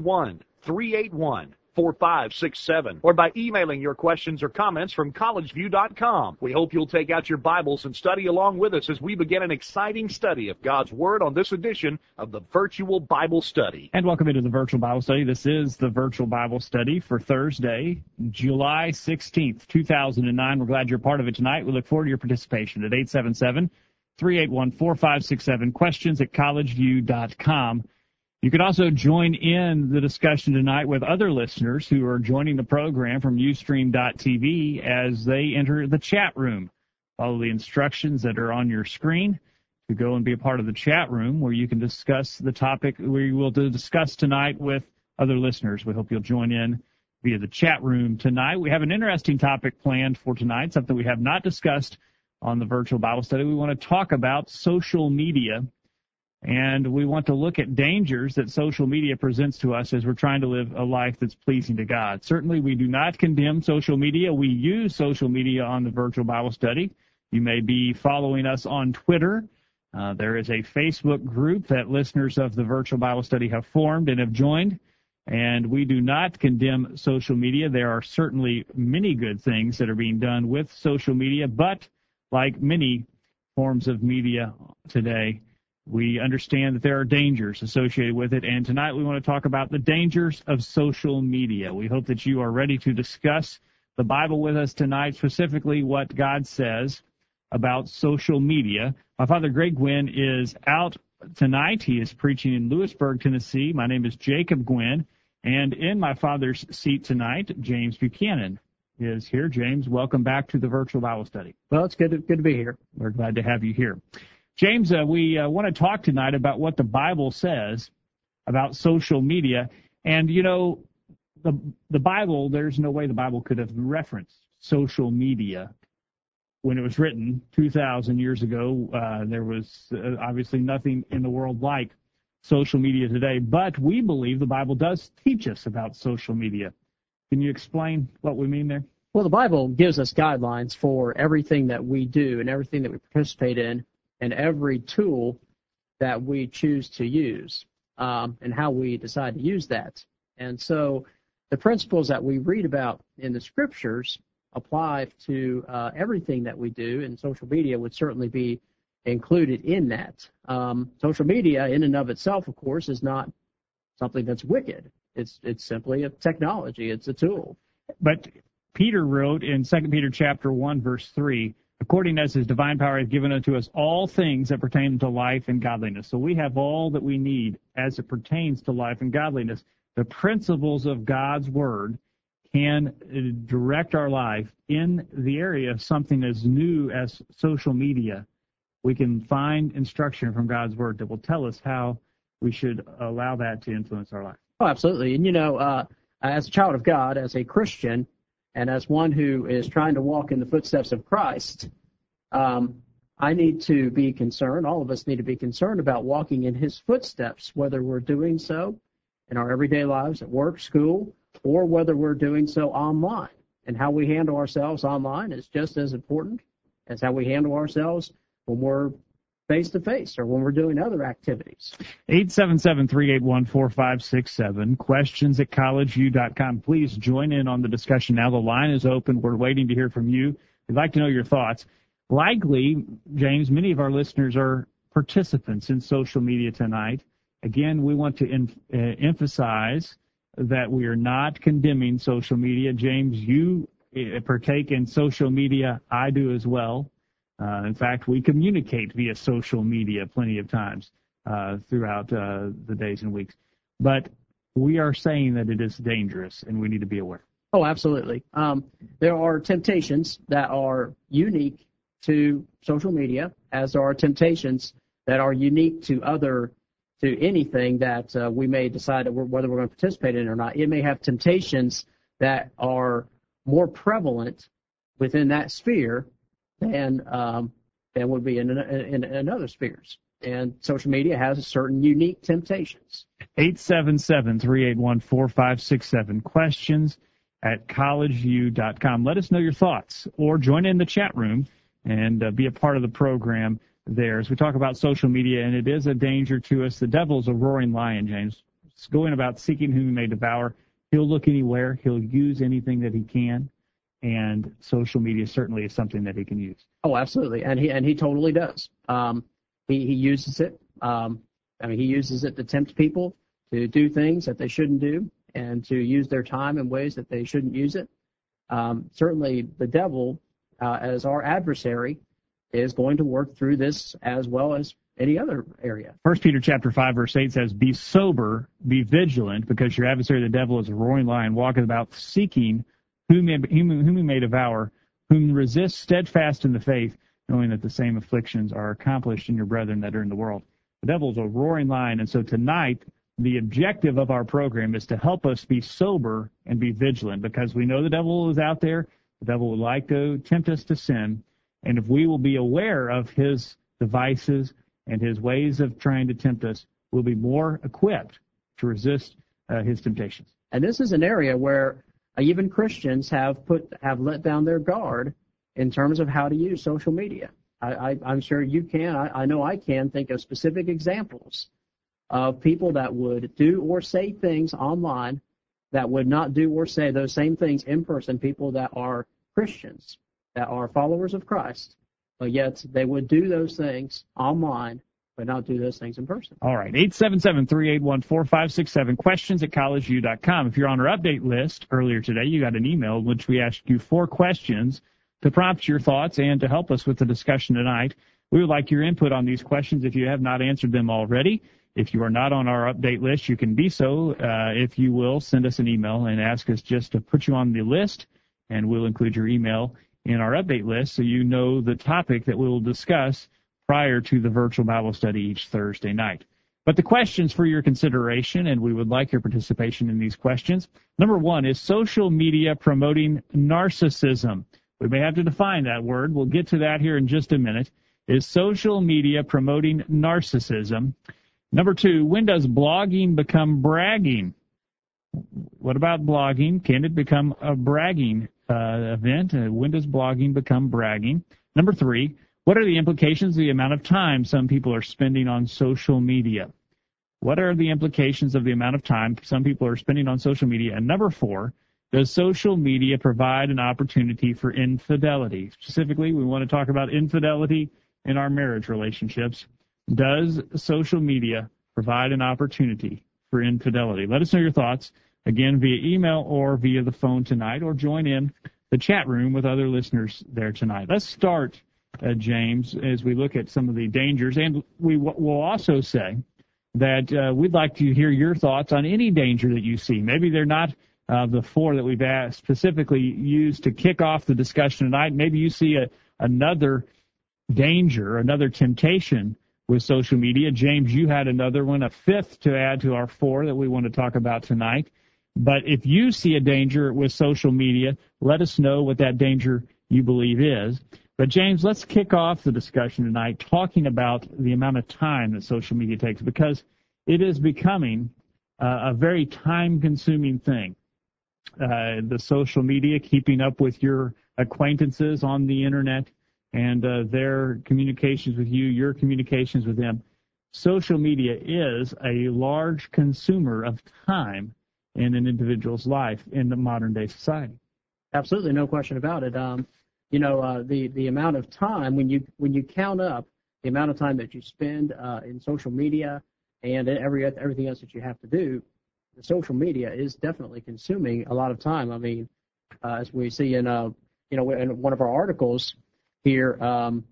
331 381 4567 or by emailing your questions or comments from collegeview.com. We hope you'll take out your Bibles and study along with us as we begin an exciting study of God's Word on this edition of the Virtual Bible Study. And welcome into the Virtual Bible Study. This is the Virtual Bible Study for Thursday, July 16th, 2009. We're glad you're part of it tonight. We look forward to your participation at 877 381 4567, questions at collegeview.com. You can also join in the discussion tonight with other listeners who are joining the program from Ustream.tv as they enter the chat room. Follow the instructions that are on your screen to go and be a part of the chat room where you can discuss the topic we will discuss tonight with other listeners. We hope you'll join in via the chat room tonight. We have an interesting topic planned for tonight, something we have not discussed on the virtual Bible study. We want to talk about social media and we want to look at dangers that social media presents to us as we're trying to live a life that's pleasing to God. Certainly, we do not condemn social media. We use social media on the virtual Bible study. You may be following us on Twitter. Uh, there is a Facebook group that listeners of the virtual Bible study have formed and have joined. And we do not condemn social media. There are certainly many good things that are being done with social media, but like many forms of media today, we understand that there are dangers associated with it, and tonight we want to talk about the dangers of social media. We hope that you are ready to discuss the Bible with us tonight, specifically what God says about social media. My father, Greg Gwynn, is out tonight. He is preaching in Lewisburg, Tennessee. My name is Jacob Gwynn, and in my father's seat tonight, James Buchanan is here. James, welcome back to the virtual Bible study. Well, it's good to, good to be here. We're glad to have you here. James, uh, we uh, want to talk tonight about what the Bible says about social media. And, you know, the, the Bible, there's no way the Bible could have referenced social media when it was written 2,000 years ago. Uh, there was uh, obviously nothing in the world like social media today, but we believe the Bible does teach us about social media. Can you explain what we mean there? Well, the Bible gives us guidelines for everything that we do and everything that we participate in and every tool that we choose to use um, and how we decide to use that. And so the principles that we read about in the scriptures apply to uh, everything that we do, and social media would certainly be included in that. Um, social media, in and of itself, of course, is not something that's wicked. It's it's simply a technology. It's a tool. But Peter wrote in 2 Peter chapter 1 verse 3, according as his divine power has given unto us all things that pertain to life and godliness. So we have all that we need as it pertains to life and godliness. The principles of God's word can uh, direct our life in the area of something as new as social media. We can find instruction from God's word that will tell us how we should allow that to influence our life. Oh, absolutely. And you know, uh, as a child of God, as a Christian, and as one who is trying to walk in the footsteps of Christ, um, I need to be concerned, all of us need to be concerned about walking in his footsteps, whether we're doing so in our everyday lives at work, school, or whether we're doing so online. And how we handle ourselves online is just as important as how we handle ourselves when we're face to face or when we're doing other activities. 877-381-4567. Questions at collegeview.com. Please join in on the discussion now. The line is open. We're waiting to hear from you. We'd like to know your thoughts. Likely, James, many of our listeners are participants in social media tonight. Again, we want to in, uh, emphasize that we are not condemning social media. James, you uh, partake in social media. I do as well. Uh, in fact, we communicate via social media plenty of times uh, throughout uh, the days and weeks. But we are saying that it is dangerous and we need to be aware. Oh, absolutely. Um, there are temptations that are unique to social media, as there are temptations that are unique to other to anything that uh, we may decide we're, whether we're going to participate in or not. It may have temptations that are more prevalent within that sphere than um, than would be in, in, in other spheres. And social media has certain unique temptations. 877-381-4567. Questions at collegeview.com. Let us know your thoughts or join in the chat room and uh, be a part of the program there as we talk about social media, and it is a danger to us. The devil's a roaring lion, James. It's going about seeking whom he may devour. He'll look anywhere. He'll use anything that he can, and social media certainly is something that he can use. Oh, absolutely, and he and he totally does. Um, he he uses it. Um, I mean, he uses it to tempt people to do things that they shouldn't do, and to use their time in ways that they shouldn't use it. Um, certainly, the devil, uh, as our adversary, is going to work through this as well as any other area. First Peter chapter five verse eight says, "Be sober, be vigilant, because your adversary the devil is a roaring lion, walking about seeking whom whom he may devour, whom resist steadfast in the faith, knowing that the same afflictions are accomplished in your brethren that are in the world." The devil is a roaring lion, and so tonight the objective of our program is to help us be sober and be vigilant, because we know the devil is out there. The devil would like to tempt us to sin. And if we will be aware of his devices and his ways of trying to tempt us, we'll be more equipped to resist uh, his temptations. And this is an area where even Christians have put have let down their guard in terms of how to use social media. I, am sure you can. I, I know I can think of specific examples of people that would do or say things online that would not do or say those same things in person. People that are Christians that are followers of Christ, but yet they would do those things online, but not do those things in person. All right. 877-381-4567. Questions at collegeview.com. If you're on our update list earlier today, you got an email in which we asked you four questions to prompt your thoughts and to help us with the discussion tonight. We would like your input on these questions if you have not answered them already. If you are not on our update list, you can be so. Uh, if you will, send us an email and ask us just to put you on the list, and we'll include your email in our update list so you know the topic that we will discuss prior to the virtual Bible study each Thursday night. But the questions for your consideration, and we would like your participation in these questions. Number one, is social media promoting narcissism? We may have to define that word. We'll get to that here in just a minute. Is social media promoting narcissism? Number two, when does blogging become bragging? What about blogging? Can it become a bragging uh, event? Uh, when does blogging become bragging? Number three, what are the implications of the amount of time some people are spending on social media? What are the implications of the amount of time some people are spending on social media? And number four, does social media provide an opportunity for infidelity? Specifically, we want to talk about infidelity in our marriage relationships. Does social media provide an opportunity for infidelity? Let us know your thoughts. Again, via email or via the phone tonight, or join in the chat room with other listeners there tonight. Let's start, uh, James, as we look at some of the dangers, and we w- will also say that uh, we'd like to hear your thoughts on any danger that you see. Maybe they're not uh, the four that we've specifically used to kick off the discussion tonight. Maybe you see a, another danger, another temptation with social media. James, you had another one, a fifth to add to our four that we want to talk about tonight. But if you see a danger with social media, let us know what that danger you believe is. But James, let's kick off the discussion tonight talking about the amount of time that social media takes because it is becoming uh, a very time consuming thing. Uh, the social media, keeping up with your acquaintances on the internet and uh, their communications with you, your communications with them. Social media is a large consumer of time in an individual's life in the modern day society. Absolutely, no question about it. Um, you know, uh, the the amount of time when you when you count up the amount of time that you spend uh, in social media and every everything else that you have to do, the social media is definitely consuming a lot of time. I mean, uh, as we see in uh, you know in one of our articles here. Um,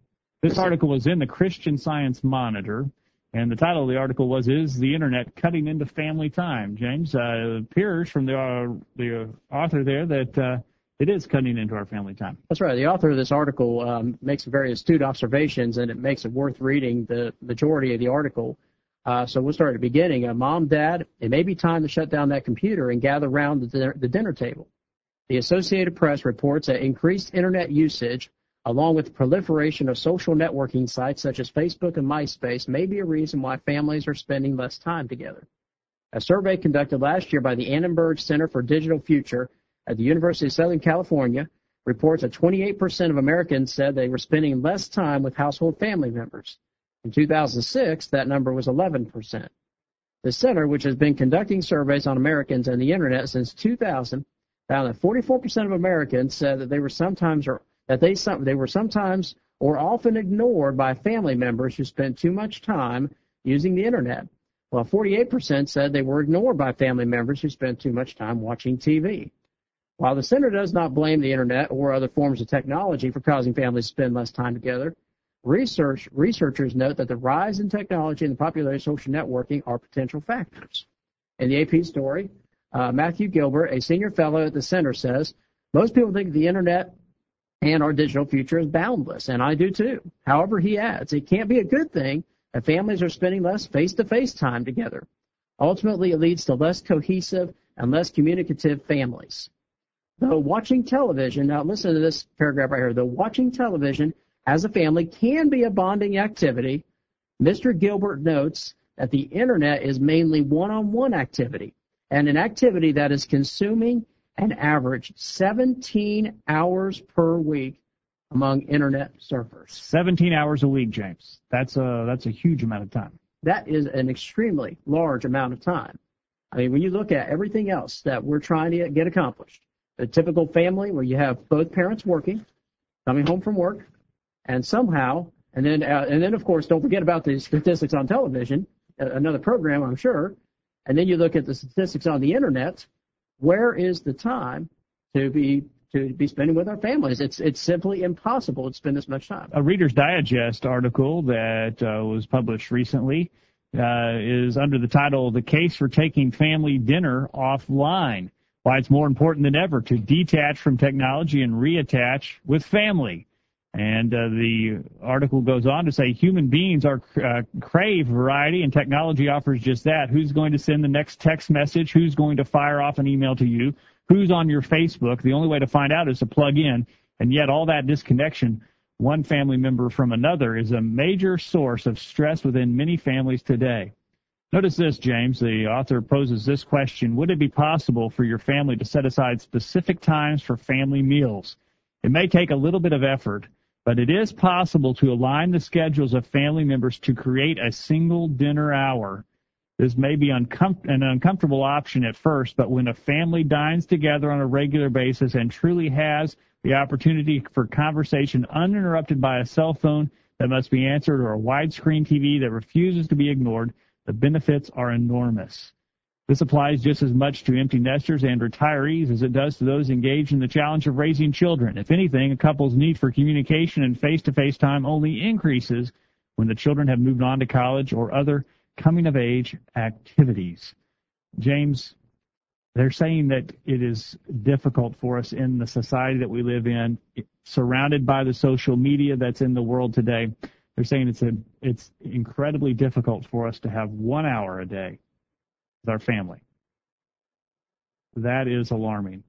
this article was in the Christian Science Monitor, and the title of the article was "Is the Internet Cutting into Family Time?" James uh, appears from the uh, the author there that uh, it is cutting into our family time. That's right. The author of this article um, makes very astute observations, and it makes it worth reading. The majority of the article Uh, so we'll start at the beginning. Uh, Mom, Dad, it may be time to shut down that computer and gather around the dinner, the dinner table. The Associated Press reports that increased internet usage, along with proliferation of social networking sites such as Facebook and MySpace, may be a reason why families are spending less time together. A survey conducted last year by the Annenberg Center for Digital Future at the University of Southern California reports that 28% of Americans said they were spending less time with household family members. In 2006, that number was 11%. The center, which has been conducting surveys on Americans and the internet since 2000, found that 44% of Americans said that they were sometimes or that they some, they were sometimes or often ignored by family members who spent too much time using the internet, while 48% said they were ignored by family members who spent too much time watching TV. While the center does not blame the internet or other forms of technology for causing families to spend less time together, Research, researchers note that the rise in technology and the popularity of social networking are potential factors. In the AP story, uh, Matthew Gilbert, a senior fellow at the center, says most people think the internet and our digital future is boundless, and I do too. However, he adds, it can't be a good thing that families are spending less face-to-face time together. Ultimately, it leads to less cohesive and less communicative families. Though watching television, now listen to this paragraph right here, though watching television as a family can be a bonding activity, Mr. Gilbert notes that the internet is mainly one-on-one activity and an activity that is consuming an average 17 hours per week among internet surfers. 17 hours a week, James. That's a that's a huge amount of time. That is an extremely large amount of time. I mean, when you look at everything else that we're trying to get accomplished, a typical family where you have both parents working, coming home from work, and somehow, and then uh, and then of course, don't forget about the statistics on television, uh, another program, I'm sure, and then you look at the statistics on the internet. Where is the time to be to be spending with our families? It's it's simply impossible to spend this much time. A Reader's Digest article that uh, was published recently uh, is under the title "The Case for Taking Family Dinner Offline." Why it's more important than ever to detach from technology and reattach with family. And uh, the article goes on to say human beings are uh, crave variety, and technology offers just that. Who's going to send the next text message? Who's going to fire off an email to you? Who's on your Facebook? The only way to find out is to plug in. And yet, all that disconnection, one family member from another, is a major source of stress within many families today. Notice this, James. The author poses this question Would it be possible for your family to set aside specific times for family meals? It may take a little bit of effort but it is possible to align the schedules of family members to create a single dinner hour. This may be uncom- an uncomfortable option at first, but when a family dines together on a regular basis and truly has the opportunity for conversation uninterrupted by a cell phone that must be answered or a widescreen TV that refuses to be ignored, the benefits are enormous. This applies just as much to empty nesters and retirees as it does to those engaged in the challenge of raising children. If anything, a couple's need for communication and face-to-face time only increases when the children have moved on to college or other coming-of-age activities. James, they're saying that it is difficult for us in the society that we live in, surrounded by the social media that's in the world today. They're saying it's a, it's incredibly difficult for us to have one hour a day with our family. That is alarming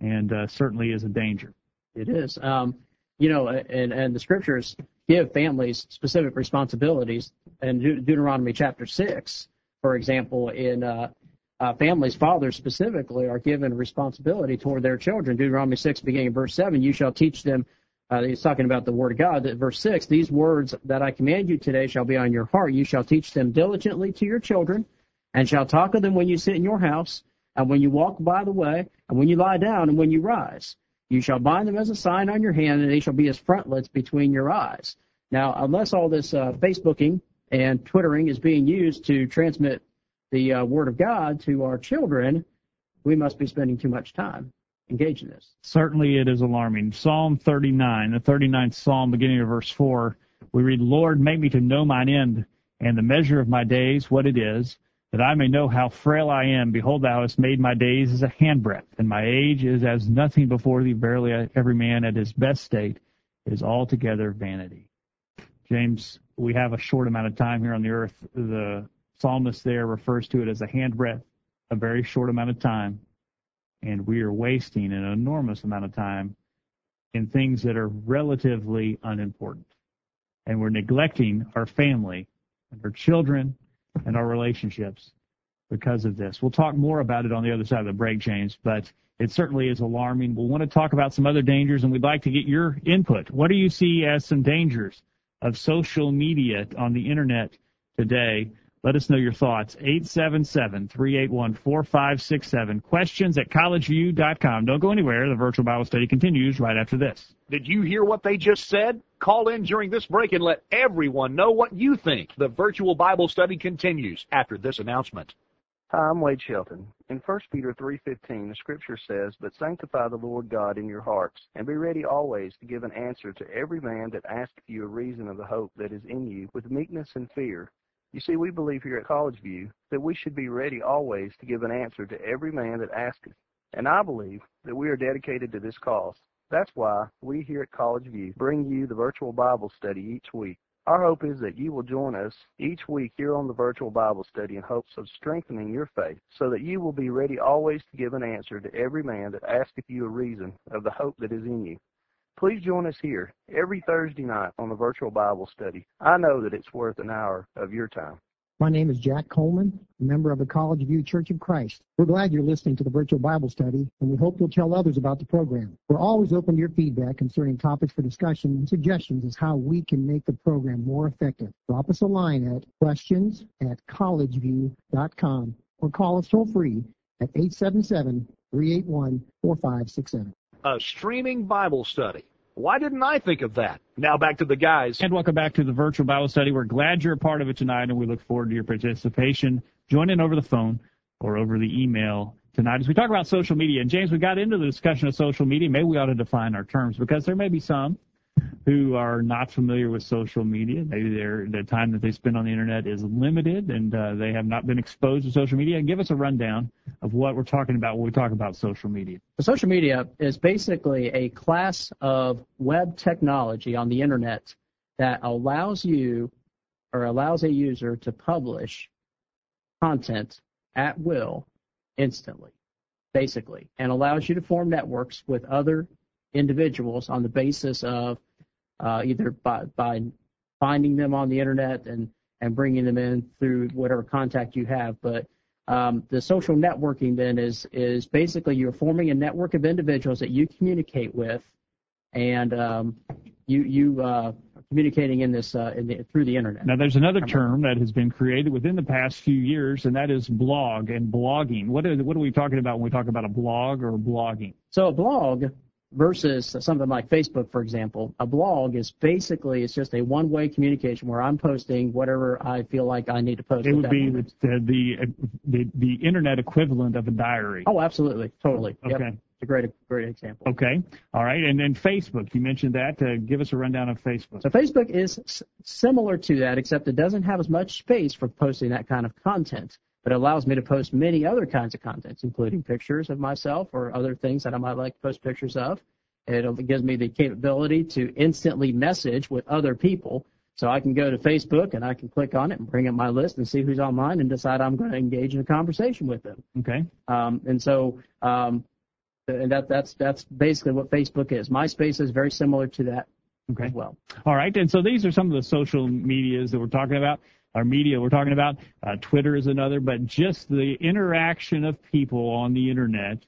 and uh, certainly is a danger. It is. Um, you know, and, and the scriptures give families specific responsibilities. In De- Deuteronomy chapter 6, for example, in uh, uh, families, fathers specifically are given responsibility toward their children. Deuteronomy 6, beginning verse 7, you shall teach them, uh, he's talking about the word of God, that verse 6, these words that I command you today shall be on your heart. You shall teach them diligently to your children and shall talk of them when you sit in your house, and when you walk by the way, and when you lie down, and when you rise. You shall bind them as a sign on your hand, and they shall be as frontlets between your eyes. Now, unless all this uh, Facebooking and Twittering is being used to transmit the uh, Word of God to our children, we must be spending too much time engaged in this. Certainly it is alarming. Psalm 39, the 39th Psalm, beginning of verse 4, we read, Lord, make me to know mine end and the measure of my days, what it is, that I may know how frail I am. Behold, thou hast made my days as a handbreadth, and my age is as nothing before thee. Verily, every man at his best state is altogether vanity. James, we have a short amount of time here on the earth. The psalmist there refers to it as a handbreadth, a very short amount of time, and we are wasting an enormous amount of time in things that are relatively unimportant. And we're neglecting our family and our children and our relationships because of this. We'll talk more about it on the other side of the break, James, but it certainly is alarming. We'll want to talk about some other dangers, and we'd like to get your input. What do you see as some dangers of social media on the internet today? Let us know your thoughts. 877-381-4567. Questions at collegeview.com. Don't go anywhere. The virtual Bible study continues right after this. Did you hear what they just said? Call in during this break and let everyone know what you think. The virtual Bible study continues after this announcement. Hi, I'm Wade Shelton. In 1 Peter 3.15, the scripture says, But sanctify the Lord God in your hearts, and be ready always to give an answer to every man that asketh you a reason of the hope that is in you, with meekness and fear. You see, we believe here at College View that we should be ready always to give an answer to every man that asketh. And I believe that we are dedicated to this cause. That's why we here at College View bring you the virtual Bible study each week. Our hope is that you will join us each week here on the virtual Bible study in hopes of strengthening your faith so that you will be ready always to give an answer to every man that asketh you a reason of the hope that is in you. Please join us here every Thursday night on the virtual Bible study. I know that it's worth an hour of your time. My name is Jack Coleman, a member of the College View Church of Christ. We're glad you're listening to the virtual Bible study, and we hope you'll tell others about the program. We're always open to your feedback concerning topics for discussion and suggestions as how we can make the program more effective. Drop us a line at questions at collegeview.com or call us toll free at 877 381 4567. A streaming Bible study. Why didn't I think of that? Now back to the guys. And welcome back to the virtual Bible study. We're glad you're a part of it tonight, and we look forward to your participation. Join in over the phone or over the email tonight as we talk about social media. And James, we got into the discussion of social media. Maybe we ought to define our terms because there may be some who are not familiar with social media. Maybe their the time that they spend on the internet is limited and uh, they have not been exposed to social media. And Give us a rundown of what we're talking about when we talk about social media. social media is basically a class of web technology on the internet that allows you or allows a user to publish content at will instantly, basically, and allows you to form networks with other individuals on the basis of uh, either by, by finding them on the internet and, and bringing them in through whatever contact you have. But um, the social networking then is is basically you're forming a network of individuals that you communicate with, and um, you you uh, communicating in this uh, in the, through the internet. Now, there's another term that has been created within the past few years, and that is blog and blogging. What are what are we talking about when we talk about a blog or blogging? So a blog versus something like Facebook, for example, a blog is basically it's just a one-way communication where I'm posting whatever I feel like I need to post. It would be the, the, the the internet equivalent of a diary. Oh, absolutely, totally. Okay. Yep. It's a great great example. Okay. All right. And then Facebook, you mentioned that. Uh, give us a rundown of Facebook. So Facebook is s- similar to that, except it doesn't have as much space for posting that kind of content but it allows me to post many other kinds of contents, including pictures of myself or other things that I might like to post pictures of. It gives me the capability to instantly message with other people. So I can go to Facebook and I can click on it and bring up my list and see who's online and decide I'm going to engage in a conversation with them. Okay. Um, and so, um, and that, that's, that's basically what Facebook is. MySpace is very similar to that okay. as well. All right. And so these are some of the social medias that we're talking about our media we're talking about. Uh, Twitter is another, but just the interaction of people on the internet.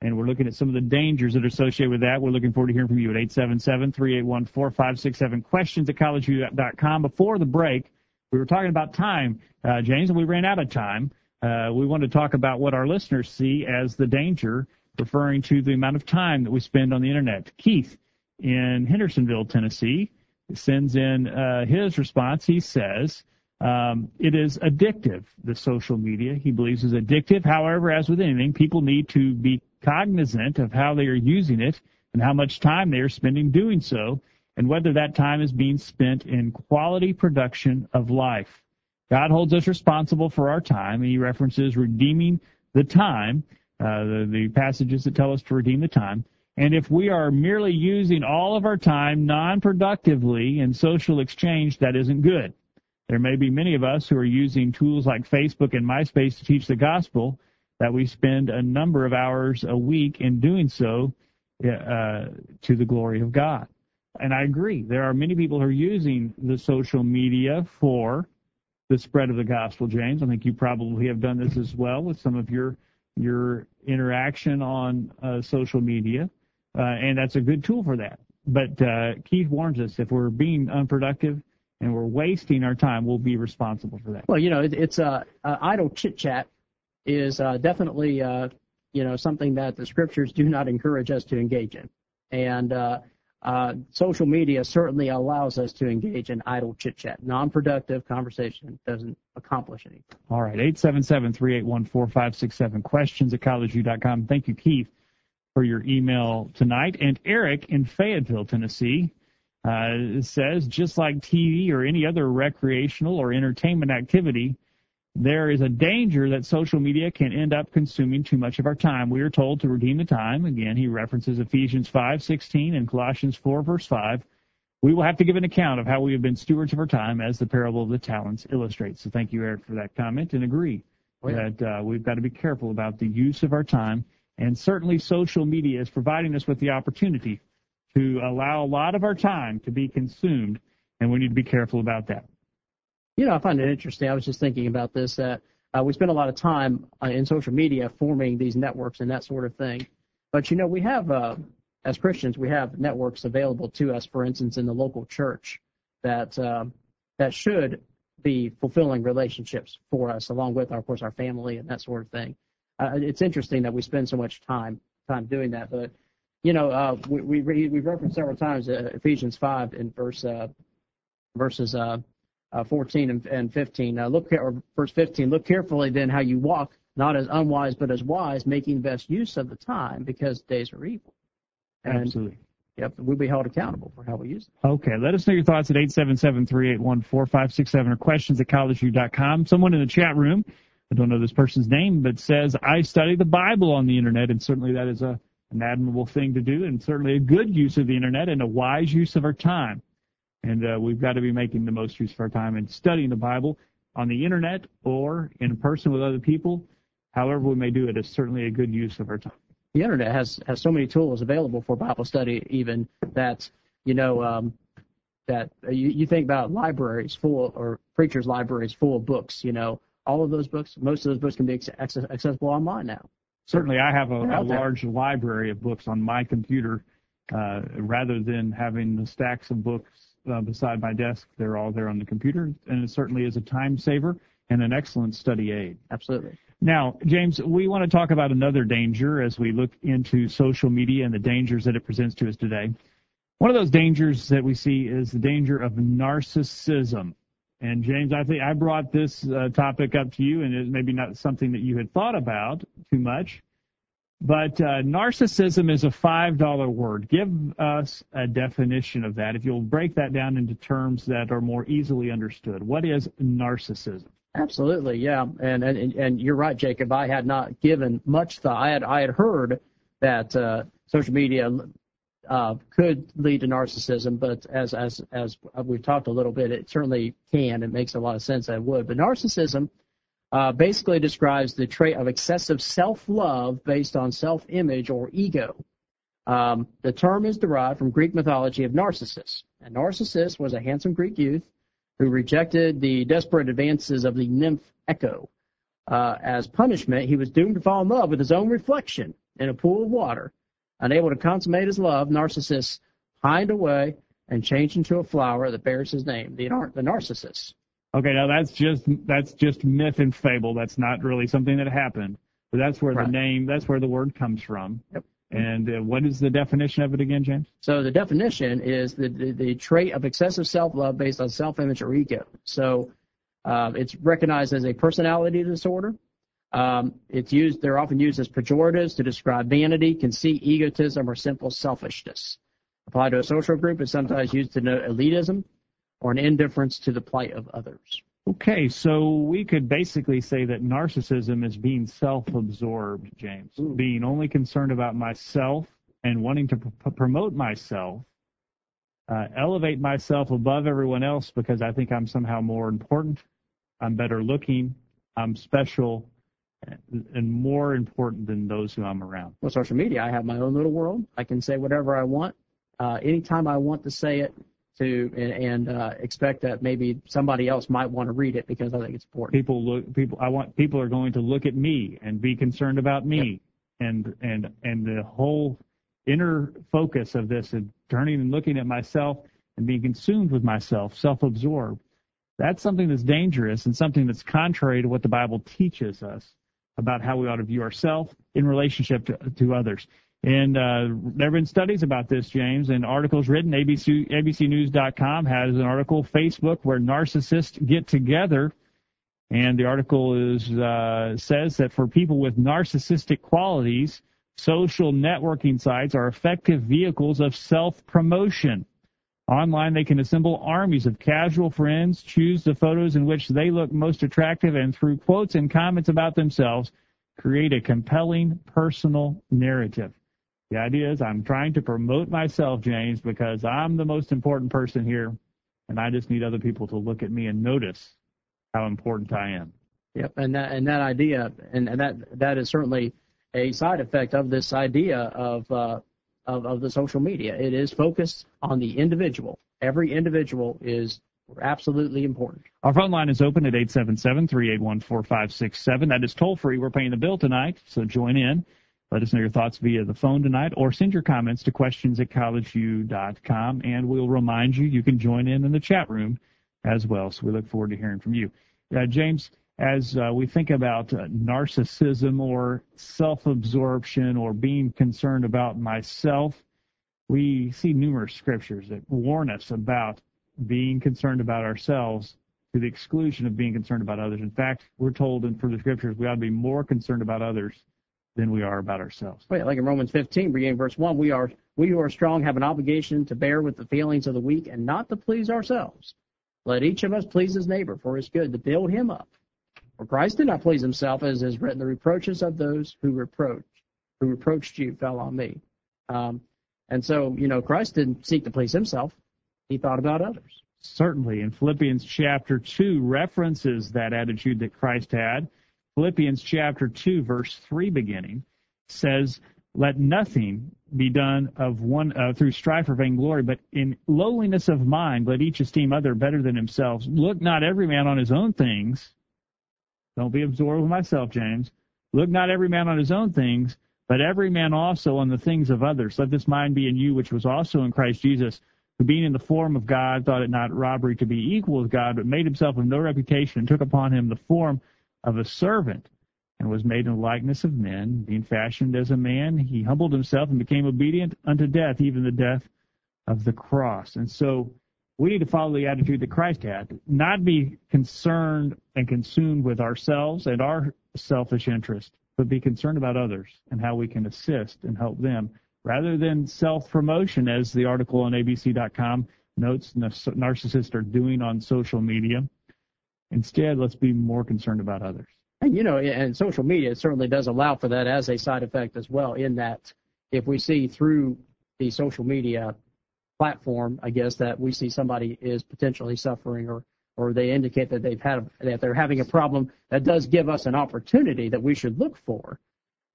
And we're looking at some of the dangers that are associated with that. We're looking forward to hearing from you at 877-381-4567. Questions at collegeview.com. Before the break, we were talking about time, uh, James, and we ran out of time. Uh, we want to talk about what our listeners see as the danger, referring to the amount of time that we spend on the internet. Keith in Hendersonville, Tennessee, sends in uh, his response. He says, um, it is addictive, the social media, he believes is addictive. However, as with anything, people need to be cognizant of how they are using it and how much time they are spending doing so and whether that time is being spent in quality production of life. God holds us responsible for our time, he references redeeming the time, uh, the, the passages that tell us to redeem the time. And if we are merely using all of our time non-productively in social exchange, that isn't good. There may be many of us who are using tools like Facebook and MySpace to teach the gospel that we spend a number of hours a week in doing so uh, to the glory of God. And I agree. There are many people who are using the social media for the spread of the gospel, James. I think you probably have done this as well with some of your your interaction on uh, social media, uh, and that's a good tool for that. But uh, Keith warns us if we're being unproductive and we're wasting our time, we'll be responsible for that. Well, you know, it, it's uh, uh, idle chit chat is uh, definitely uh, you know something that the scriptures do not encourage us to engage in, and uh, uh, social media certainly allows us to engage in idle chit chat. Non-productive conversation doesn't accomplish anything. All right, eight seven seven three eight one four five six seven. Questions at collegeview.com. Thank you, Keith, for your email tonight. And Eric in Fayetteville, Tennessee. Uh, says just like TV or any other recreational or entertainment activity, there is a danger that social media can end up consuming too much of our time. We are told to redeem the time. Again, he references Ephesians 5:16 and Colossians 4 verse 5. We will have to give an account of how we have been stewards of our time, as the parable of the talents illustrates. So, thank you, Eric, for that comment, and agree oh, yeah. that uh, we've got to be careful about the use of our time. And certainly, social media is providing us with the opportunity to allow a lot of our time to be consumed, and we need to be careful about that. You know, I find it interesting. I was just thinking about this. That uh, we spend a lot of time uh, in social media forming these networks and that sort of thing. But you know, we have uh, as Christians, we have networks available to us. For instance, in the local church, that uh, that should be fulfilling relationships for us, along with, of course, our family and that sort of thing. Uh, it's interesting that we spend so much time time doing that. But you know, uh, we referenced several times uh, Ephesians five in verse uh, verses uh, uh, 14 and, and 15. Uh, look, or verse 15. Look carefully then how you walk, not as unwise but as wise, making the best use of the time because days are evil. And, Absolutely. Yep, we'll be held accountable for how we use it. Okay, let us know your thoughts at 877-381-4567 or questions at collegeview.com. Someone in the chat room, I don't know this person's name, but says, I study the Bible on the internet, and certainly that is a, an admirable thing to do, and certainly a good use of the internet and a wise use of our time. And uh, we've got to be making the most use of our time and studying the Bible on the internet or in person with other people. However, we may do it is certainly a good use of our time. The internet has has so many tools available for Bible study, even that you know um, that you, you think about libraries full or preachers' libraries full of books. You know, all of those books, most of those books can be accessible online now. Certainly, I have a, a large library of books on my computer. Uh, rather than having the stacks of books uh, beside my desk. They're all there on the computer, and it certainly is a time saver and an excellent study aid. Absolutely. Now, James, we want to talk about another danger as we look into social media and the dangers that it presents to us today. One of those dangers that we see is the danger of narcissism. And James, I think I brought this uh, topic up to you, and it's maybe not something that you had thought about too much. But uh, narcissism is a $5 word. Give us a definition of that if you'll break that down into terms that are more easily understood. What is narcissism? Absolutely, yeah. And and and you're right, Jacob. I had not given much thought. I had I had heard that uh, social media uh, could lead to narcissism, but as as as we've talked a little bit, it certainly can. It makes a lot of sense that it would. But narcissism uh, basically describes the trait of excessive self-love based on self-image or ego. Um, the term is derived from Greek mythology of Narcissus. And Narcissus was a handsome Greek youth who rejected the desperate advances of the nymph Echo. Uh, as punishment, he was doomed to fall in love with his own reflection in a pool of water. Unable to consummate his love, Narcissus pined away and changed into a flower that bears his name, the, the Narcissus. Okay, now that's just that's just myth and fable. That's not really something that happened. But that's where right. the name, that's where the word comes from. Yep. And uh, what is the definition of it again, James? So the definition is the the, the trait of excessive self-love based on self-image or ego. So uh, it's recognized as a personality disorder. Um, it's used; they're often used as pejoratives to describe vanity, conceit, egotism, or simple selfishness. Applied to a social group, it's sometimes used to denote elitism, or an indifference to the plight of others. Okay, so we could basically say that narcissism is being self-absorbed, James, Ooh. being only concerned about myself and wanting to pr- promote myself uh, elevate myself above everyone else because I think I'm somehow more important. I'm better looking. I'm special and more important than those who I'm around. Well, social media, I have my own little world. I can say whatever I want, uh, anytime I want to say it, to and, and uh, expect that maybe somebody else might want to read it because I think it's important. People look. People. I want. People are going to look at me and be concerned about me, yep. and and and the whole inner focus of this and turning and looking at myself and being consumed with myself, self-absorbed. That's something that's dangerous and something that's contrary to what the Bible teaches us about how we ought to view ourselves in relationship to, to others. And uh, there have been studies about this, James, and articles written. ABC, ABCNews.com has an article, Facebook, where narcissists get together. And the article is uh, says that for people with narcissistic qualities, social networking sites are effective vehicles of self-promotion. Online, they can assemble armies of casual friends, choose the photos in which they look most attractive, and through quotes and comments about themselves, create a compelling personal narrative. The idea is I'm trying to promote myself, James, because I'm the most important person here, and I just need other people to look at me and notice how important I am. Yep, and that and that idea, and, and that that is certainly a side effect of this idea of, uh, of of the social media. It is focused on the individual. Every individual is absolutely important. Our phone line is open at 877-381-4567. That is toll free. We're paying the bill tonight, so join in. Let us know your thoughts via the phone tonight or send your comments to questions at collegeview.com and we'll remind you you can join in in the chat room as well. So we look forward to hearing from you. Uh, James, as uh, we think about uh, narcissism or self-absorption or being concerned about myself, we see numerous scriptures that warn us about being concerned about ourselves to the exclusion of being concerned about others. In fact, we're told in for the scriptures we ought to be more concerned about others than we are about ourselves. Right, like in Romans 15, beginning verse 1, we are we who are strong have an obligation to bear with the feelings of the weak and not to please ourselves. Let each of us please his neighbor for his good, to build him up. For Christ did not please himself, as is written, the reproaches of those who reproached, who reproached you fell on me. Um, and so, you know, Christ didn't seek to please himself. He thought about others. Certainly. In Philippians chapter 2 references that attitude that Christ had. Philippians chapter 2, verse 3 beginning, says, Let nothing be done of one uh, through strife or vainglory, but in lowliness of mind let each esteem other better than himself. Look not every man on his own things. Don't be absorbed with myself, James. Look not every man on his own things, but every man also on the things of others. Let this mind be in you, which was also in Christ Jesus, who being in the form of God, thought it not robbery to be equal with God, but made himself of no reputation, and took upon him the form of a servant and was made in the likeness of men, being fashioned as a man, he humbled himself and became obedient unto death, even the death of the cross. And so we need to follow the attitude that Christ had, not be concerned and consumed with ourselves and our selfish interest, but be concerned about others and how we can assist and help them, rather than self-promotion, as the article on ABC.com notes narcissists are doing on social media. Instead, let's be more concerned about others. And you know, and social media certainly does allow for that as a side effect as well. In that, if we see through the social media platform, I guess that we see somebody is potentially suffering or or they indicate that they've had that they're having a problem, that does give us an opportunity that we should look for.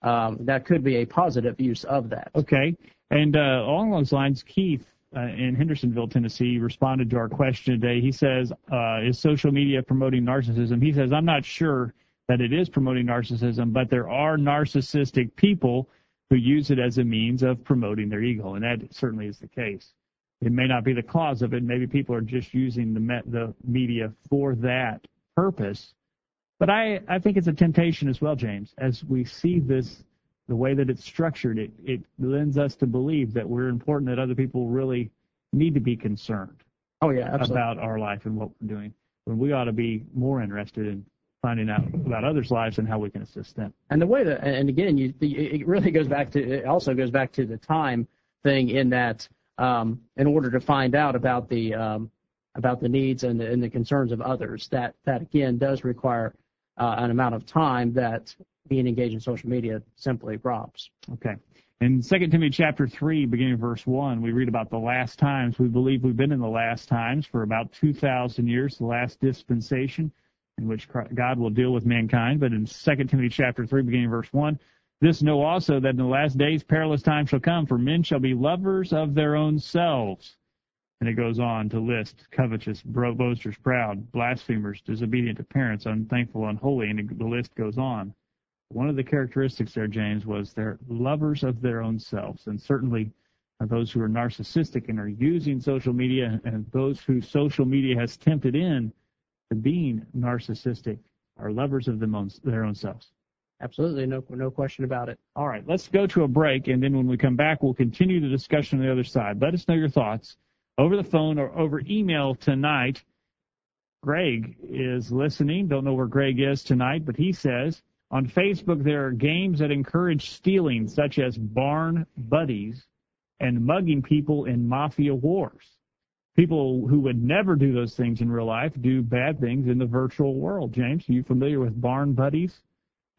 Um, that could be a positive use of that. Okay, and uh, along those lines, Keith uh, in Hendersonville, Tennessee, responded to our question today. He says, uh, "Is social media promoting narcissism?" He says, "I'm not sure that it is promoting narcissism, but there are narcissistic people who use it as a means of promoting their ego, and that certainly is the case. It may not be the cause of it. Maybe people are just using the the media for that purpose." But I, I think it's a temptation as well, James, as we see this the way that it's structured, it, it lends us to believe that we're important, that other people really need to be concerned oh, yeah, absolutely. about our life and what we're doing. When we ought to be more interested in finding out about others' lives and how we can assist them. And the way that, and again, you, it really goes back to, it also goes back to the time thing in that, um, in order to find out about the, um, about the needs and the, and the concerns of others, that, that again does require uh, an amount of time that being engaged in social media simply robs. Okay. In 2 Timothy chapter 3, beginning verse 1, we read about the last times. We believe we've been in the last times for about 2,000 years, the last dispensation in which God will deal with mankind. But in 2 Timothy chapter 3, beginning verse 1, this know also that in the last days perilous times shall come, for men shall be lovers of their own selves. And it goes on to list covetous, boasters, proud, blasphemers, disobedient to parents, unthankful, unholy, and the list goes on. One of the characteristics there, James, was they're lovers of their own selves, and certainly those who are narcissistic and are using social media, and those who social media has tempted in to being narcissistic, are lovers of their own selves. Absolutely, no no question about it. All right, let's go to a break, and then when we come back, we'll continue the discussion on the other side. Let us know your thoughts over the phone or over email tonight. Greg is listening. Don't know where Greg is tonight, but he says on Facebook there are games that encourage stealing, such as barn buddies and mugging people in mafia wars. People who would never do those things in real life do bad things in the virtual world. James, are you familiar with barn buddies?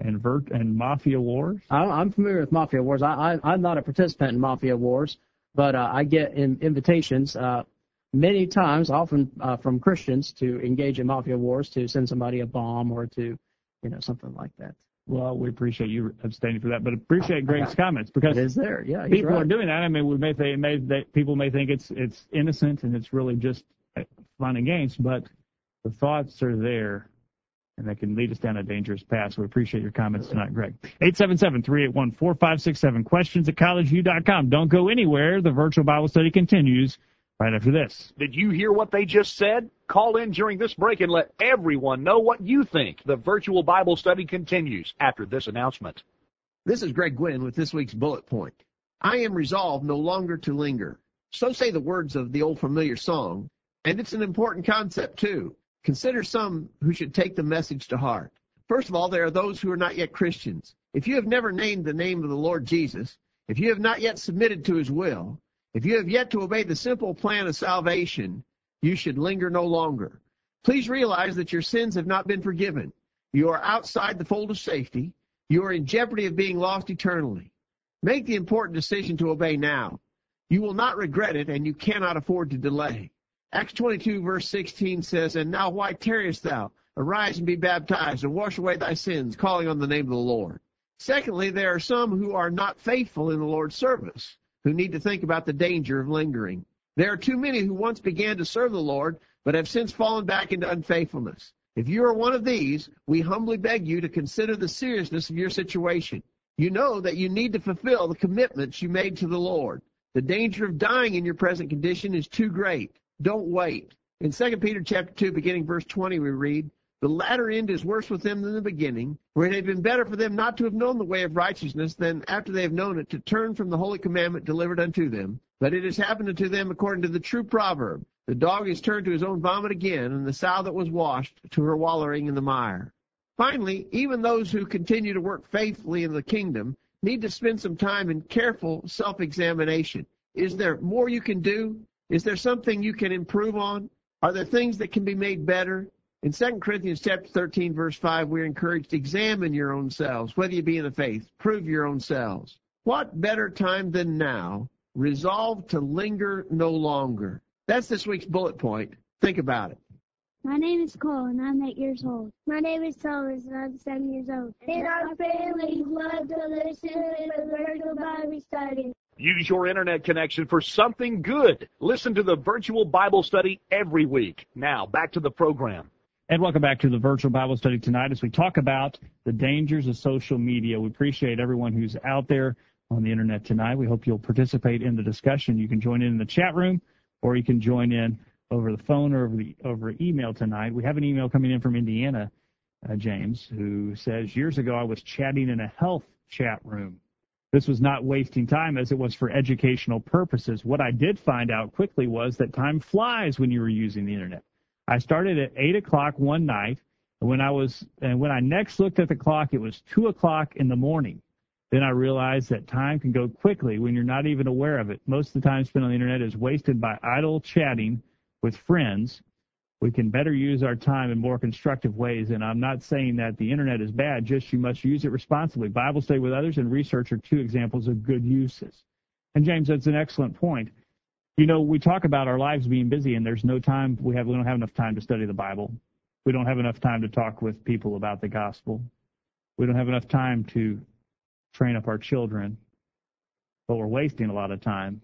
And vert and mafia wars? I'm familiar with mafia wars. I, I am not a participant in mafia wars, but uh, I get in, invitations uh, many times, often uh, from Christians, to engage in mafia wars, to send somebody a bomb or to, you know, something like that. Well, we appreciate you abstaining for that, but appreciate Greg's comments because it is there. Yeah, people right. are doing that. I mean, we may think may, they, people may think it's it's innocent and it's really just fun and games, but the thoughts are there and that can lead us down a dangerous path. So we appreciate your comments tonight, Greg. 877-381-4567. Questions at collegeview.com. Don't go anywhere. The virtual Bible study continues right after this. Did you hear what they just said? Call in during this break and let everyone know what you think. The virtual Bible study continues after this announcement. This is Greg Gwynn with this week's bullet point. I am resolved no longer to linger. So say the words of the old familiar song, and it's an important concept too. Consider some who should take the message to heart. First of all, there are those who are not yet Christians. If you have never named the name of the Lord Jesus, if you have not yet submitted to his will, if you have yet to obey the simple plan of salvation, you should linger no longer. Please realize that your sins have not been forgiven. You are outside the fold of safety. You are in jeopardy of being lost eternally. Make the important decision to obey now. You will not regret it, and you cannot afford to delay. Acts 22 verse 16 says, And now why tarriest thou? Arise and be baptized and wash away thy sins, calling on the name of the Lord. Secondly, there are some who are not faithful in the Lord's service, who need to think about the danger of lingering. There are too many who once began to serve the Lord, but have since fallen back into unfaithfulness. If you are one of these, we humbly beg you to consider the seriousness of your situation. You know that you need to fulfill the commitments you made to the Lord. The danger of dying in your present condition is too great. Don't wait. In 2 Peter chapter 2, beginning verse 20, we read, The latter end is worse with them than the beginning, for it had been better for them not to have known the way of righteousness than after they have known it to turn from the holy commandment delivered unto them. But it has happened unto them according to the true proverb, The dog is turned to his own vomit again, and the sow that was washed to her wallowing in the mire. Finally, even those who continue to work faithfully in the kingdom need to spend some time in careful self-examination. Is there more you can do? Is there something you can improve on? Are there things that can be made better? In 2 Corinthians chapter 13, verse 5, we're encouraged to examine your own selves, whether you be in the faith. Prove your own selves. What better time than now? Resolve to linger no longer. That's this week's bullet point. Think about it. My name is Cole, and I'm eight years old. My name is Thomas, and I'm seven years old. And our families love to listen to the virtual Bible study. Use your internet connection for something good. Listen to the virtual Bible study every week. Now, back to the program. And welcome back to the virtual Bible study tonight as we talk about the dangers of social media. We appreciate everyone who's out there on the internet tonight. We hope you'll participate in the discussion. You can join in in the chat room or you can join in over the phone or over the over email tonight. We have an email coming in from Indiana, uh, James, who says years ago I was chatting in a health chat room. This was not wasting time as it was for educational purposes. What I did find out quickly was that time flies when you were using the internet. I started at eight o'clock one night, and when I was and when I next looked at the clock, it was two o'clock in the morning. Then I realized that time can go quickly when you're not even aware of it. Most of the time spent on the internet is wasted by idle chatting with friends we can better use our time in more constructive ways. And I'm not saying that the internet is bad, just you must use it responsibly. Bible study with others and research are two examples of good uses. And James, that's an excellent point. You know, we talk about our lives being busy and there's no time, we have, we don't have enough time to study the Bible. We don't have enough time to talk with people about the gospel. We don't have enough time to train up our children, but we're wasting a lot of time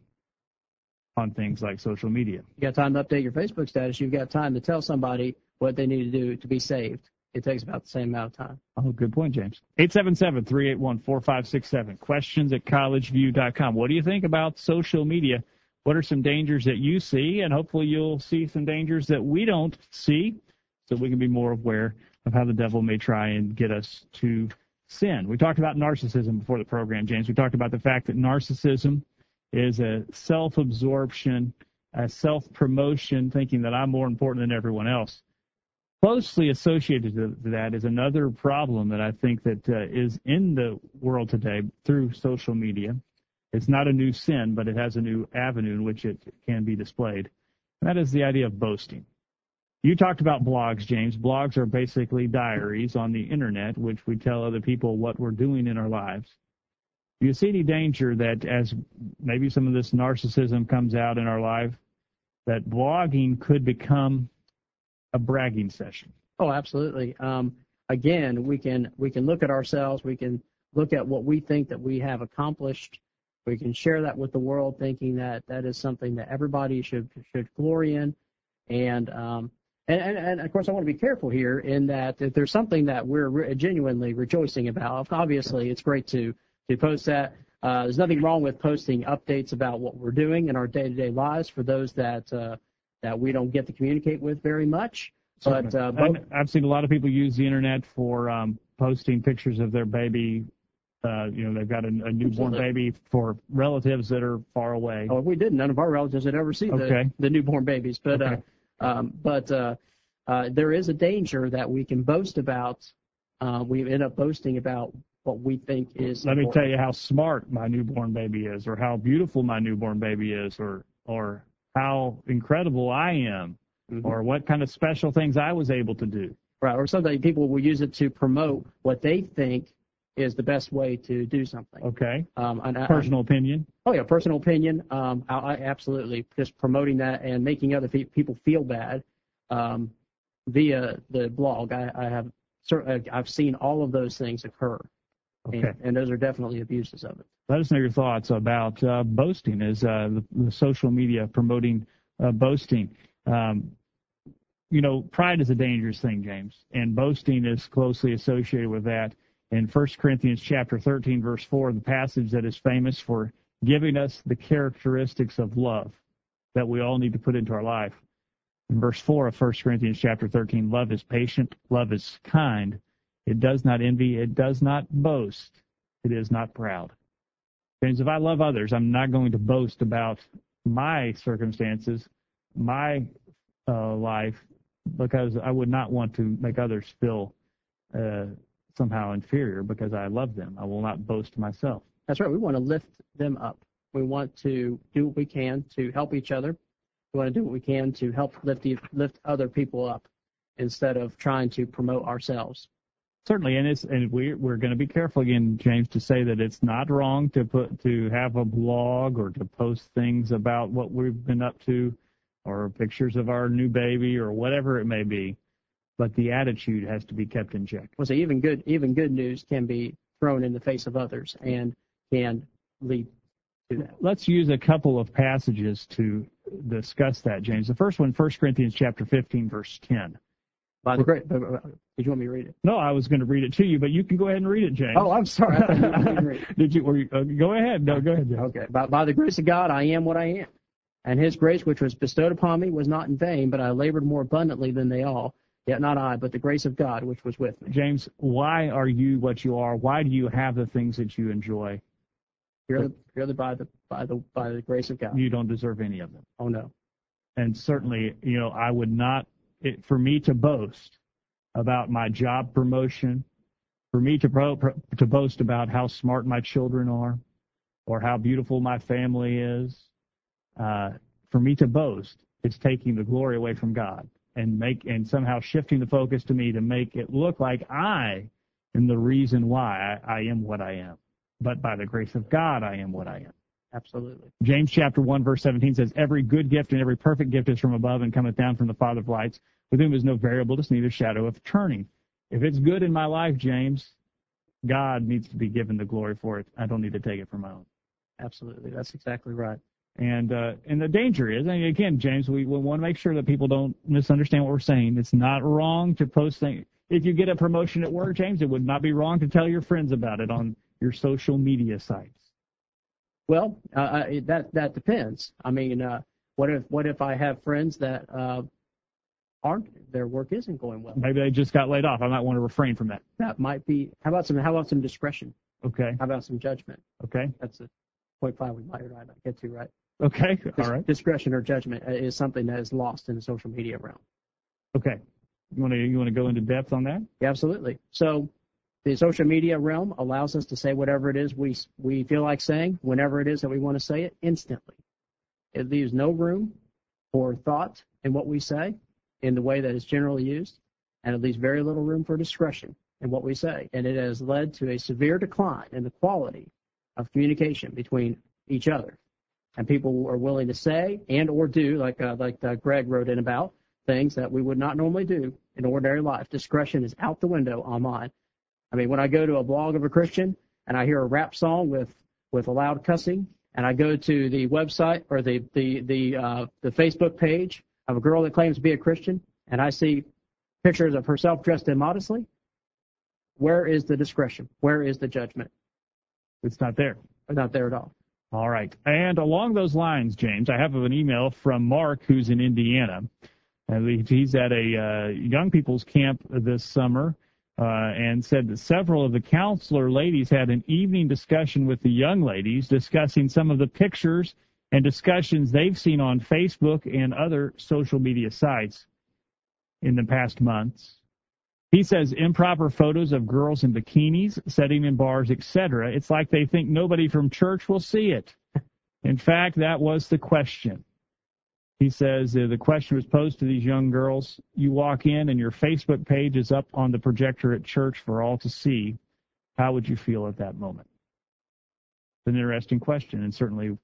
on things like social media. You got time to update your Facebook status. You've got time to tell somebody what they need to do to be saved. It takes about the same amount of time. Oh, good point, James. 877-381-4567. Questions at collegeview.com. What do you think about social media? What are some dangers that you see? And hopefully you'll see some dangers that we don't see so we can be more aware of how the devil may try and get us to sin. We talked about narcissism before the program, James. We talked about the fact that narcissism is a self-absorption, a self-promotion, thinking that I'm more important than everyone else. Closely associated to that is another problem that I think that uh, is in the world today through social media. It's not a new sin, but it has a new avenue in which it can be displayed. And that is the idea of boasting. You talked about blogs, James. Blogs are basically diaries on the internet, which we tell other people what we're doing in our lives. Do you see any danger that as maybe some of this narcissism comes out in our life, that blogging could become a bragging session? Oh, absolutely. Um, again, we can we can look at ourselves. We can look at what we think that we have accomplished. We can share that with the world, thinking that that is something that everybody should should glory in. And um, and, and, and of course, I want to be careful here in that if there's something that we're re- genuinely rejoicing about, obviously it's great to to post that. Uh, there's nothing wrong with posting updates about what we're doing in our day-to-day lives for those that uh, that we don't get to communicate with very much. But uh, both, I've seen a lot of people use the internet for um, posting pictures of their baby. Uh, you know, they've got a, a newborn baby for relatives that are far away. oh, we didn't. None of our relatives had ever seen Okay. the, the newborn babies. But Okay. uh, um, but uh, uh, there is a danger that we can boast about. Uh, we end up boasting about what we think is. Let me tell you how smart my newborn baby is, or how beautiful my newborn baby is, or or how incredible I am, Mhm. or what kind of special things I was able to do. Right, or something people will use it to promote what they think is the best way to do something. Okay, Um, and I- personal opinion. oh yeah, personal opinion. Um, I, I absolutely just promoting that and making other pe- people feel bad um, via the blog. I, I have I've seen all of those things occur, Okay. and, and those are definitely abuses of it. Let us know your thoughts about uh, boasting, as uh, the, the social media promoting uh, boasting. Um, you know, pride is a dangerous thing, James, and boasting is closely associated with that. In 1 Corinthians chapter 13, verse 4, the passage that is famous for giving us the characteristics of love that we all need to put into our life. In verse 4 of 1 Corinthians chapter 13, love is patient, love is kind, it does not envy, it does not boast, it is not proud. James, if I love others, I'm not going to boast about my circumstances, my uh, life, because I would not want to make others feel uh, somehow inferior because I love them. I will not boast myself. That's right. We want to lift them up. We want to do what we can to help each other. We want to do what we can to help lift lift other people up instead of trying to promote ourselves. Certainly, and it's and we're we're going to be careful again, James, to say that it's not wrong to put to have a blog or to post things about what we've been up to, or pictures of our new baby or whatever it may be. But the attitude has to be kept in check. Well, so even good even good news can be thrown in the face of others and can lead to that. Let's use a couple of passages to discuss that, James. The first one, 1 Corinthians chapter 15, verse 10. By the great, did you want me to read it? No, I was going to read it to you, but you can go ahead and read it, James. Oh, I'm sorry. You wanted me to read it. Did you? Were you uh, go ahead. No, go ahead, James. Okay. By, by the grace of God, I am what I am. And his grace, which was bestowed upon me, was not in vain, but I labored more abundantly than they all. Yet not I, but the grace of God, which was with me. James, why are you what you are? Why do you have the things that you enjoy? Purely, purely by the by the by the grace of God. You don't deserve any of them. Oh no. And certainly, you know, I would not. It, for me to boast about my job promotion, for me to pro, to boast about how smart my children are, or how beautiful my family is, uh, for me to boast, it's taking the glory away from God. and make and somehow shifting the focus to me to make it look like I am the reason why I, I am what I am. But by the grace of God, I am what I am. Absolutely. James chapter 1 verse 17 says, Every good gift and every perfect gift is from above and cometh down from the Father of lights, with whom is no variableness, neither shadow of turning. If it's good in my life, James, God needs to be given the glory for it. I don't need to take it for my own. Absolutely. That's exactly right. And uh, and the danger is, and again, James, we, we want to make sure that people don't misunderstand what we're saying. It's not wrong to post things. If you get a promotion at work, James, it would not be wrong to tell your friends about it on your social media sites. Well, uh, uh that that depends. I mean, uh, what if what if I have friends that uh, aren't their work isn't going well? Maybe they just got laid off. I might want to refrain from that. That might be. How about some? How about some discretion? Okay. How about some judgment? Okay. That's a point five we might or might not get to, right? Okay. Dis- All right. Discretion or judgment uh, is something that is lost in the social media realm. Okay. You want to you want to go into depth on that? Yeah, absolutely. So the social media realm allows us to say whatever it is we we feel like saying whenever it is that we want to say it instantly. It leaves no room for thought in what we say in the way that it's generally used, and it leaves very little room for discretion in what we say. And it has led to a severe decline in the quality of communication between each other. And people are willing to say and or do, like uh, like uh, Greg wrote in about, things that we would not normally do in ordinary life. Discretion is out the window online. I mean, when I go to a blog of a Christian and I hear a rap song with with a loud cussing, and I go to the website or the the the uh, the Facebook page of a girl that claims to be a Christian, and I see pictures of herself dressed immodestly, where is the discretion? Where is the judgment? It's not there. Not there at all. All right. And along those lines, James, I have an email from Mark, who's in Indiana. And he's at a uh, young people's camp this summer uh, and said that several of the counselor ladies had an evening discussion with the young ladies discussing some of the pictures and discussions they've seen on Facebook and other social media sites in the past months. He says improper photos of girls in bikinis, sitting in bars, etc. It's like they think nobody from church will see it. In fact, that was the question. He says uh, the question was posed to these young girls. You walk in and your Facebook page is up on the projector at church for all to see. How would you feel at that moment? It's an interesting question, and certainly,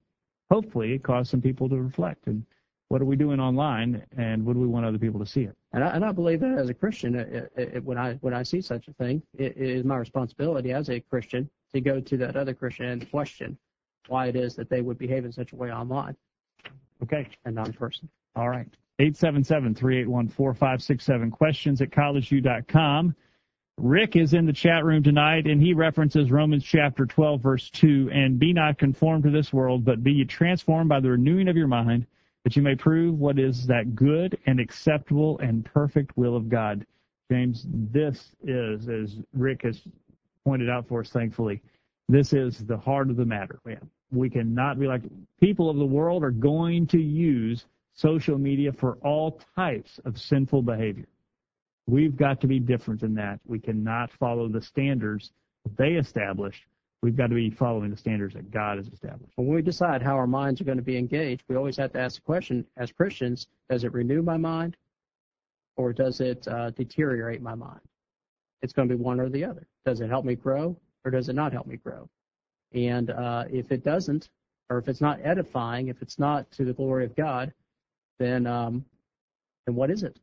hopefully, it caused some people to reflect. And what are we doing online, and would we want other people to see it? And I, and I believe that as a Christian, it, it, when I when I see such a thing, it, it is my responsibility as a Christian to go to that other Christian and question why it is that they would behave in such a way online. Okay. And not in person. All right. 877-381-4567. Questions at collegeview.com. Rick is in the chat room tonight, and he references Romans chapter 12, verse 2, and be not conformed to this world, but be ye transformed by the renewing of your mind, that you may prove what is that good and acceptable and perfect will of God. James, this is, as Rick has pointed out for us, thankfully, this is the heart of the matter, man. We cannot be like people of the world are going to use social media for all types of sinful behavior. We've got to be different than that. We cannot follow the standards they established. We've got to be following the standards that God has established. When we decide how our minds are going to be engaged, we always have to ask the question as Christians, does it renew my mind or does it uh, deteriorate my mind? It's going to be one or the other. Does it help me grow or does it not help me grow? And uh, if it doesn't, or if it's not edifying, if it's not to the glory of God, then um, then what is it?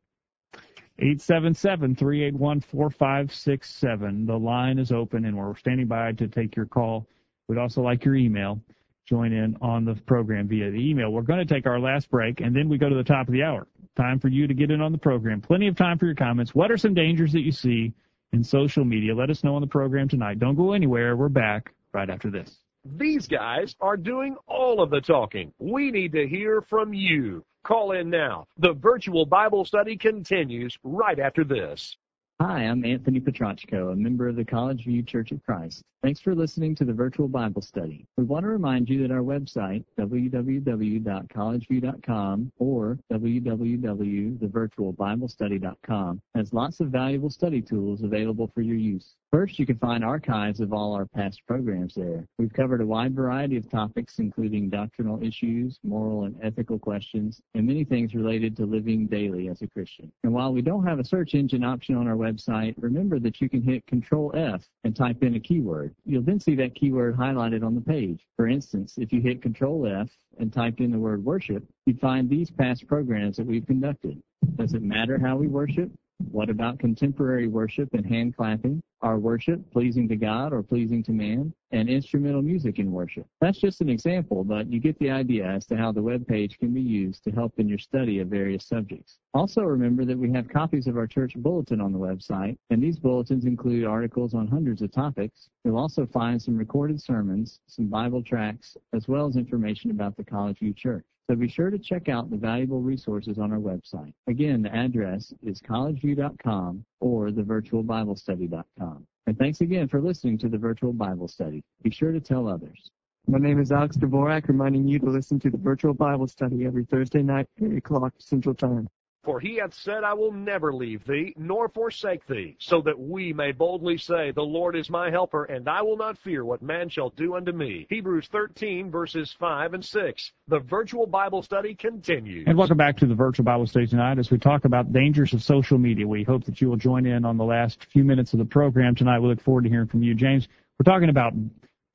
877-381-4567. The line is open, and we're standing by to take your call. We'd also like your email. Join in on the program via the email. We're going to take our last break, and then we go to the top of the hour. Time for you to get in on the program. Plenty of time for your comments. What are some dangers that you see in social media? Let us know on the program tonight. Don't go anywhere. We're back right after this. These guys are doing all of the talking. We need to hear from you. Call in now. The virtual Bible study continues right after this. Hi, I'm Anthony Petrachko, a member of the College View Church of Christ. Thanks for listening to the virtual Bible study. We want to remind you that our website, www.collegeview.com or www.thevirtualbiblestudy.com, has lots of valuable study tools available for your use. First, you can find archives of all our past programs there. We've covered a wide variety of topics, including doctrinal issues, moral and ethical questions, and many things related to living daily as a Christian. And while we don't have a search engine option on our website, remember that you can hit Control F and type in a keyword. You'll then see that keyword highlighted on the page. For instance, if you hit Control F and typed in the word worship, you'd find these past programs that we've conducted. Does it matter how we worship? What about contemporary worship and hand clapping? Are worship pleasing to God or pleasing to man? And instrumental music in worship. That's just an example, but you get the idea as to how the web page can be used to help in your study of various subjects. Also remember that we have copies of our church bulletin on the website, and these bulletins include articles on hundreds of topics. You'll also find some recorded sermons, some Bible tracts, as well as information about the College View Church. So be sure to check out the valuable resources on our website. Again, the address is collegeview.com or thevirtualbiblestudy.com. And thanks again for listening to the Virtual Bible Study. Be sure to tell others. My name is Alex Dvorak, reminding you to listen to the Virtual Bible Study every Thursday night at 8 o'clock Central Time. For he hath said, I will never leave thee, nor forsake thee, so that we may boldly say, The Lord is my helper, and I will not fear what man shall do unto me. Hebrews 13, verses 5 and 6. The virtual Bible study continues. And welcome back to the virtual Bible study tonight as we talk about dangers of social media. We hope that you will join in on the last few minutes of the program tonight. We look forward to hearing from you, James. We're talking about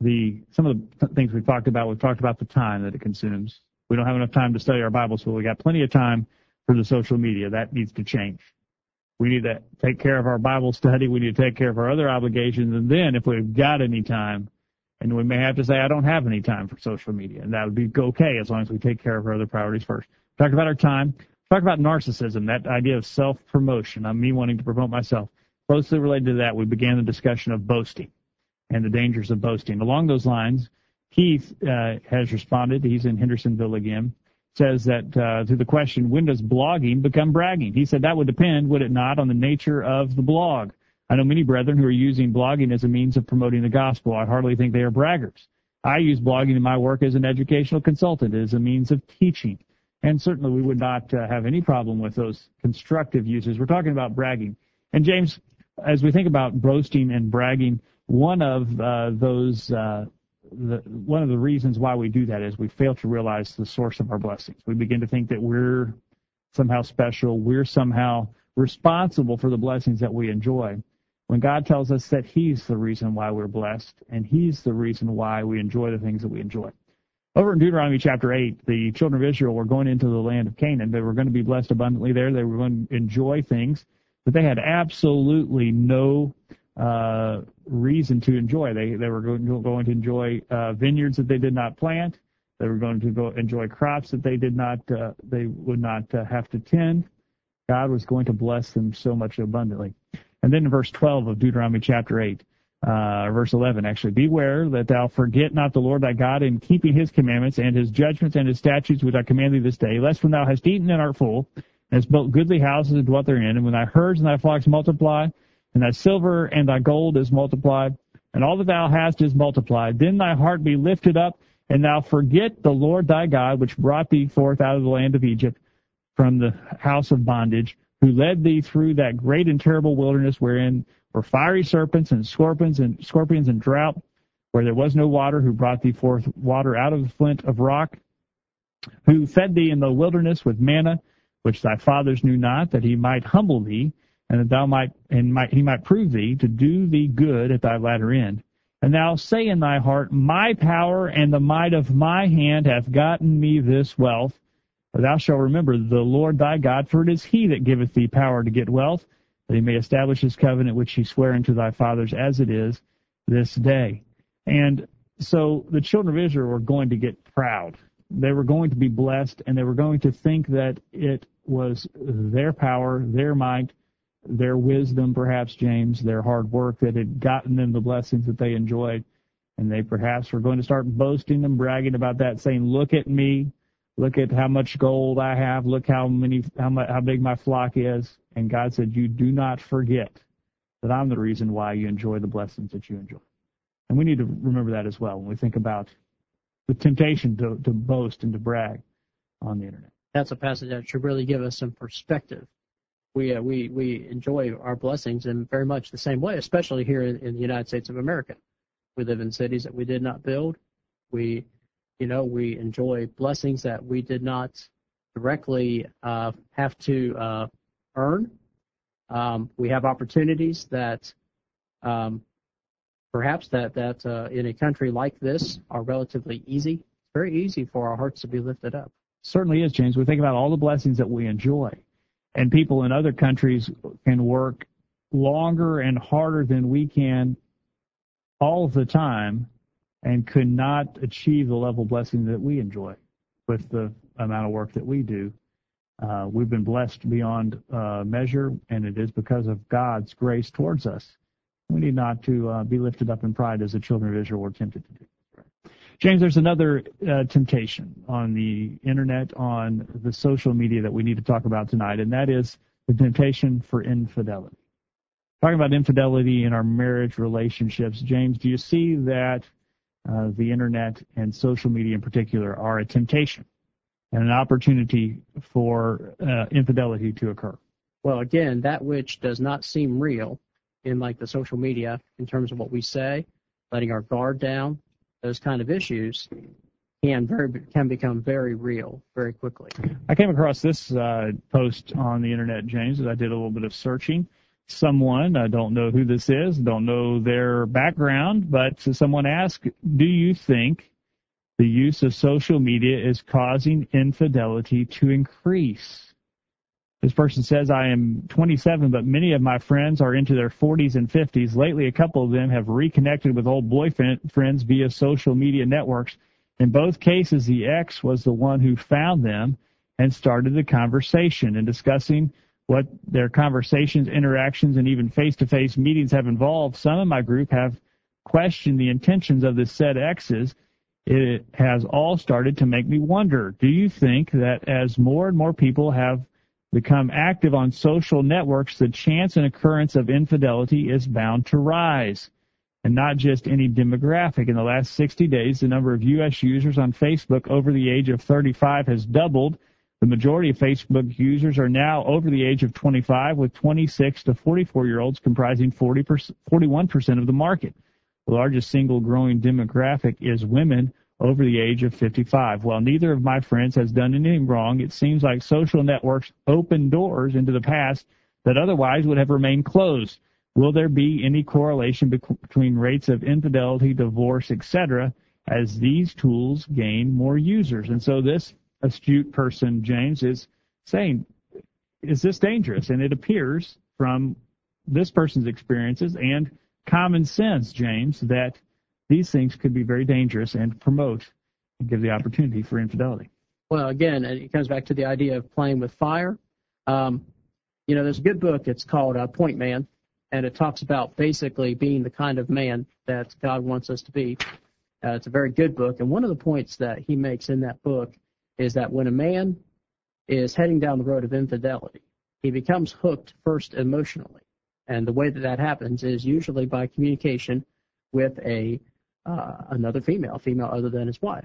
the some of the things we've talked about. We've talked about the time that it consumes. We don't have enough time to study our Bible, so we got plenty of time for the social media. That needs to change. We need to take care of our Bible study. We need to take care of our other obligations. And then if we've got any time, and we may have to say, I don't have any time for social media. And that would be okay as long as we take care of our other priorities first. Talk about our time. Talk about narcissism, that idea of self-promotion. I'm me wanting to promote myself. Closely related to that, we began the discussion of boasting and the dangers of boasting. Along those lines, Keith uh, has responded. He's in Hendersonville again says that uh, to the question, when does blogging become bragging? He said that would depend, would it not, on the nature of the blog. I know many brethren who are using blogging as a means of promoting the gospel. I hardly think they are braggers. I use blogging in my work as an educational consultant, as a means of teaching. And certainly we would not uh, have any problem with those constructive uses. We're talking about bragging. And James, as we think about boasting and bragging, one of uh, those uh, the, one of the reasons why we do that is we fail to realize the source of our blessings. We begin to think that we're somehow special, we're somehow responsible for the blessings that we enjoy. When God tells us that He's the reason why we're blessed and He's the reason why we enjoy the things that we enjoy. Over in Deuteronomy chapter 8, the children of Israel were going into the land of Canaan. They were going to be blessed abundantly there. They were going to enjoy things, but they had absolutely no uh, reason to enjoy. They they were going to, going to enjoy uh, vineyards that they did not plant. They were going to go enjoy crops that they did not uh, they would not uh, have to tend. God was going to bless them so much abundantly. And then in verse 12 of Deuteronomy chapter 8, uh, verse 11 actually, beware that thou forget not the Lord thy God in keeping his commandments and his judgments and his statutes which I command thee this day, lest when thou hast eaten and art full, and hast built goodly houses and dwelt therein, and when thy herds and thy flocks multiply, and thy silver and thy gold is multiplied, and all that thou hast is multiplied. Then thy heart be lifted up, and thou forget the Lord thy God, which brought thee forth out of the land of Egypt from the house of bondage, who led thee through that great and terrible wilderness wherein were fiery serpents and scorpions and scorpions and drought, where there was no water, who brought thee forth water out of the flint of rock, who fed thee in the wilderness with manna, which thy fathers knew not, that he might humble thee, and that thou might and might he might prove thee to do thee good at thy latter end. And thou say in thy heart, My power and the might of my hand hath gotten me this wealth. But thou shalt remember the Lord thy God, for it is he that giveth thee power to get wealth, that he may establish his covenant which he sware unto thy fathers as it is this day. And so the children of Israel were going to get proud. They were going to be blessed, and they were going to think that it was their power, their might, their wisdom, perhaps, James, their hard work that had gotten them the blessings that they enjoyed. And they perhaps were going to start boasting and bragging about that, saying, look at me. Look at how much gold I have. Look how many, how how big my flock is. And God said, you do not forget that I'm the reason why you enjoy the blessings that you enjoy. And we need to remember that as well when we think about the temptation to, to boast and to brag on the internet. That's a passage that should really give us some perspective we uh, we we enjoy our blessings in very much the same way, especially here in, in the United States of America. We live in cities that we did not build. We, you know, we enjoy blessings that we did not directly uh, have to uh, earn. Um, we have opportunities that um, perhaps that that uh, in a country like this are relatively easy. It's very easy for our hearts to be lifted up. Certainly is, James. We think about all the blessings that we enjoy, and people in other countries can work longer and harder than we can all the time, and could not achieve the level of blessing that we enjoy with the amount of work that we do. Uh, we've been blessed beyond uh, measure, and it is because of God's grace towards us. We need not to uh, be lifted up in pride as the children of Israel were tempted to do. James, there's another uh, temptation on the internet, on the social media that we need to talk about tonight, and that is the temptation for infidelity. Talking about infidelity in our marriage relationships, James, do you see that uh, the internet and social media in particular are a temptation and an opportunity for uh, infidelity to occur? Well, again, that which does not seem real in like the social media in terms of what we say, letting our guard down, those kind of issues can become very real very quickly. I came across this uh, post on the internet, James, as I did a little bit of searching. Someone, I don't know who this is, don't know their background, but someone asked, "Do you think the use of social media is causing infidelity to increase?" This person says, I am 27, but many of my friends are into their 40s and 50s. Lately, a couple of them have reconnected with old boyfriends via social media networks. In both cases, the ex was the one who found them and started the conversation and discussing what their conversations, interactions, and even face-to-face meetings have involved. Some of my group have questioned the intentions of the said exes. It has all started to make me wonder, do you think that as more and more people have become active on social networks, the chance and occurrence of infidelity is bound to rise. And not just any demographic. In the last 60 days, the number of U.S. users on Facebook over the age of 35 has doubled. The majority of Facebook users are now over the age of 25, with 26 to 44 year olds comprising 40 41% of the market. The largest single growing demographic is women over the age of 55. While neither of my friends has done anything wrong, it seems like social networks open doors into the past that otherwise would have remained closed. Will there be any correlation between rates of infidelity, divorce, etc., as these tools gain more users? And so this astute person, James, is saying, is this dangerous? And it appears from this person's experiences and common sense, James, that these things could be very dangerous and promote and give the opportunity for infidelity. Well, again, it comes back to the idea of playing with fire. Um, you know, there's a good book. It's called uh, Point Man, and it talks about basically being the kind of man that God wants us to be. Uh, it's a very good book, and one of the points that he makes in that book is that when a man is heading down the road of infidelity, he becomes hooked first emotionally, and the way that that happens is usually by communication with a uh, another female, female other than his wife.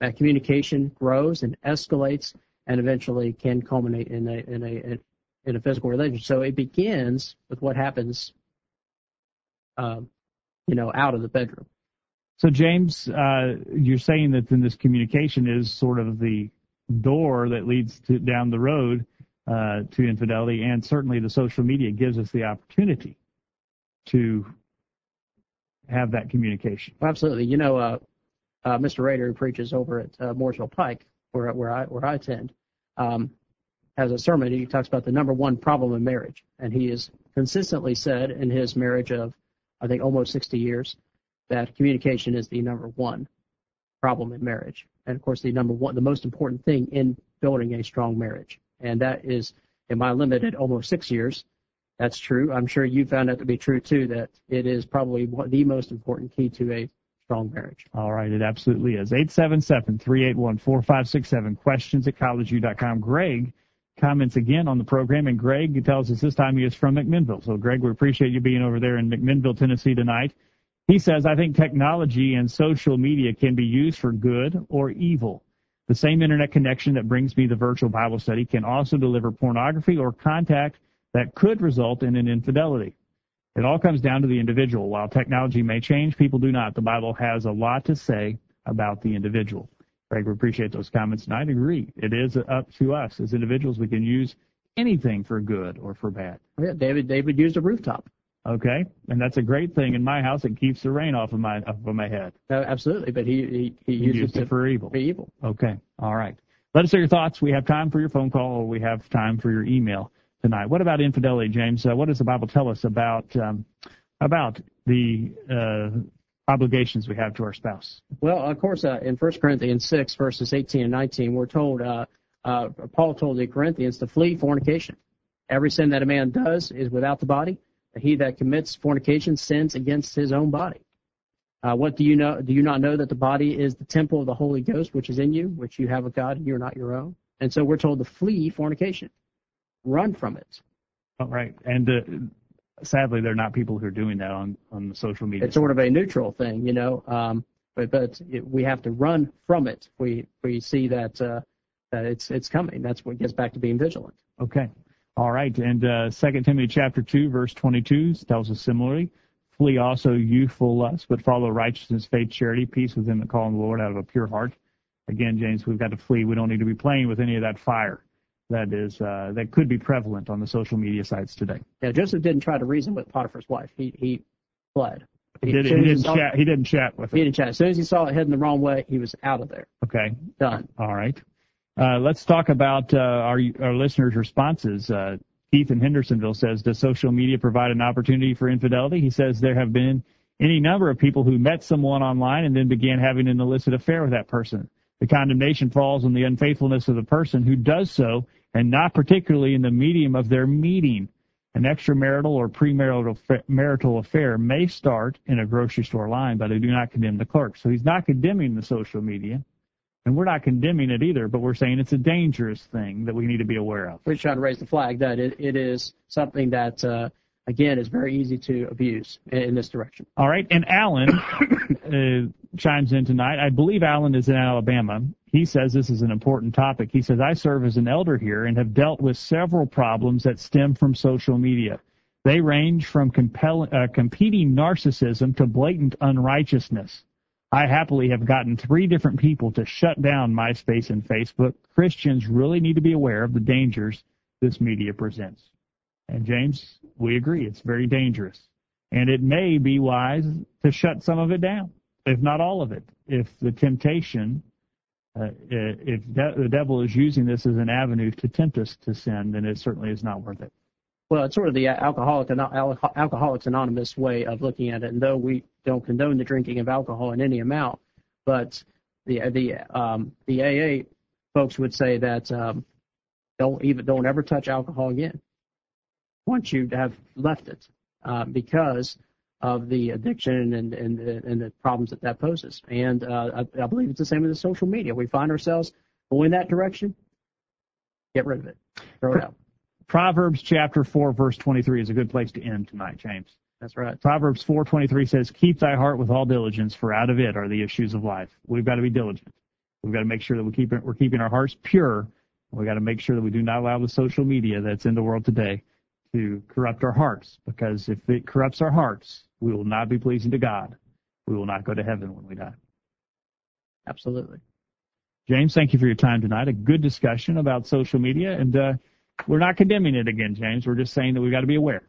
That communication grows and escalates, and eventually can culminate in a in a in a physical relationship. So it begins with what happens, um, you know, out of the bedroom. So James, uh, you're saying that then this communication is sort of the door that leads to down the road uh, to infidelity, and certainly the social media gives us the opportunity to have that communication. Absolutely. You know, uh, uh, Mr. Rader, who preaches over at uh, Mooresville Pike, where where I where I attend, um, has a sermon. He talks about the number one problem in marriage, and he has consistently said in his marriage of, I think, almost 60 years, that communication is the number one problem in marriage, and of course, the number one, the most important thing in building a strong marriage, and that is, in my limited almost six years, that's true. I'm sure you found that to be true too, that it is probably the most important key to a strong marriage. All right, it absolutely is. 877-381-4567, questions at collegeview.com. Greg comments again on the program, and Greg tells us this time he is from McMinnville. So, Greg, we appreciate you being over there in McMinnville, Tennessee tonight. He says, I think technology and social media can be used for good or evil. The same internet connection that brings me the virtual Bible study can also deliver pornography or contact that could result in an infidelity. It all comes down to the individual. While technology may change, people do not. The Bible has a lot to say about the individual. Greg, we appreciate those comments, and I agree. It is up to us as individuals. We can use anything for good or for bad. Yeah, David. David used a rooftop. Okay, and that's a great thing in my house. It keeps the rain off of my off of my head. Uh, absolutely, but he he, he used, used it it for evil. for evil. Okay, all right. Let us know your thoughts. We have time for your phone call, or we have time for your email tonight. What about infidelity, James? Uh, what does the Bible tell us about um, about the uh, obligations we have to our spouse? Well, of course, uh, in 1 Corinthians 6, verses 18 and 19, we're told, uh, uh, Paul told the Corinthians to flee fornication. Every sin that a man does is without the body. He that commits fornication sins against his own body. Uh, what do you know? Do you not know that the body is the temple of the Holy Ghost, which is in you, which you have of God, and you're not your own? And so we're told to flee fornication, run from it. All right, and uh, sadly, there are not people who are doing that on on the social media. It's sort of a neutral thing, you know. Um, but but it, we have to run from it. We we see that uh, that it's it's coming. That's what gets back to being vigilant. Okay. All right. And uh, 2 Timothy chapter 2, verse 22 tells us similarly, flee also youthful lust, but follow righteousness, faith, charity, peace within the call on the Lord out of a pure heart. Again, James, we've got to flee. We don't need to be playing with any of that fire that is uh, that could be prevalent on the social media sites today. Yeah, Joseph didn't try to reason with Potiphar's wife. He he fled. He, did, as he soon as didn't saw- chat. He didn't chat with her. He didn't chat. As soon as he saw it heading the wrong way, he was out of there. Okay. Done. All right. Uh, let's talk about uh, our our listeners' responses. Uh, Keith in Hendersonville says, "Does social media provide an opportunity for infidelity?" He says there have been any number of people who met someone online and then began having an illicit affair with that person. The condemnation falls on the unfaithfulness of the person who does so, and not particularly in the medium of their meeting. An extramarital or premarital marital affair may start in a grocery store line, but I do not condemn the clerk. So he's not condemning the social media. And we're not condemning it either, but we're saying it's a dangerous thing that we need to be aware of. We're trying to raise the flag that it, it is something that, uh, again, is very easy to abuse in, in this direction. All right, and Alan uh, chimes in tonight. I believe Alan is in Alabama. He says this is an important topic. He says, I serve as an elder here and have dealt with several problems that stem from social media. They range from compel- uh, competing narcissism to blatant unrighteousness. I happily have gotten three different people to shut down MySpace and Facebook. Christians really need to be aware of the dangers this media presents. And James, we agree, it's very dangerous. And it may be wise to shut some of it down, if not all of it. If the temptation, uh, if de- the devil is using this as an avenue to tempt us to sin, then it certainly is not worth it. Well, it's sort of the alcoholic Al- Alcoholics Anonymous way of looking at it. And though we don't condone the drinking of alcohol in any amount, but the the um, the AA folks would say that um, don't even don't ever touch alcohol again once you to have left it, uh, because of the addiction and and and the problems that that poses. And uh, I, I believe it's the same with the social media. We find ourselves going that direction. Get rid of it. Throw it out. Proverbs chapter 4 verse 23 is a good place to end tonight, James. That's right. Proverbs 4:23 says, "Keep thy heart with all diligence, for out of it are the issues of life." We've got to be diligent. We've got to make sure that we keep it, we're keeping our hearts pure. We've got to make sure that we do not allow the social media that's in the world today to corrupt our hearts, because if it corrupts our hearts, we will not be pleasing to God. We will not go to heaven when we die. Absolutely. James, thank you for your time tonight. A good discussion about social media, and uh, we're not condemning it again, James. We're just saying that we've got to be aware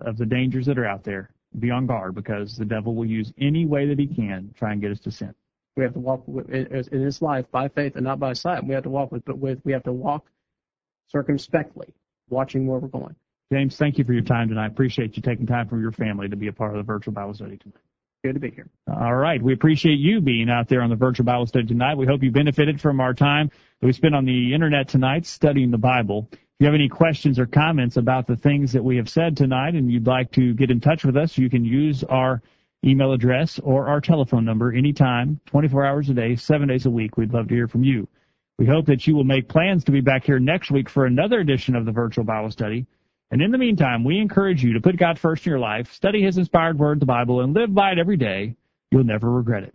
of the dangers that are out there. Be on guard because the devil will use any way that he can to try and get us to sin. We have to walk in this life by faith and not by sight. We have to walk with, but with we have to walk circumspectly, watching where we're going. James, thank you for your time tonight. Appreciate you taking time from your family to be a part of the virtual Bible study tonight. Good to be here. All right. We appreciate you being out there on the virtual Bible study tonight. We hope you benefited from our time that we spent on the internet tonight studying the Bible. If you have any questions or comments about the things that we have said tonight and you'd like to get in touch with us, you can use our email address or our telephone number anytime, 24 hours a day, seven days a week. We'd love to hear from you. We hope that you will make plans to be back here next week for another edition of the virtual Bible study. And in the meantime, we encourage you to put God first in your life, study His inspired word, the Bible, and live by it every day. You'll never regret it.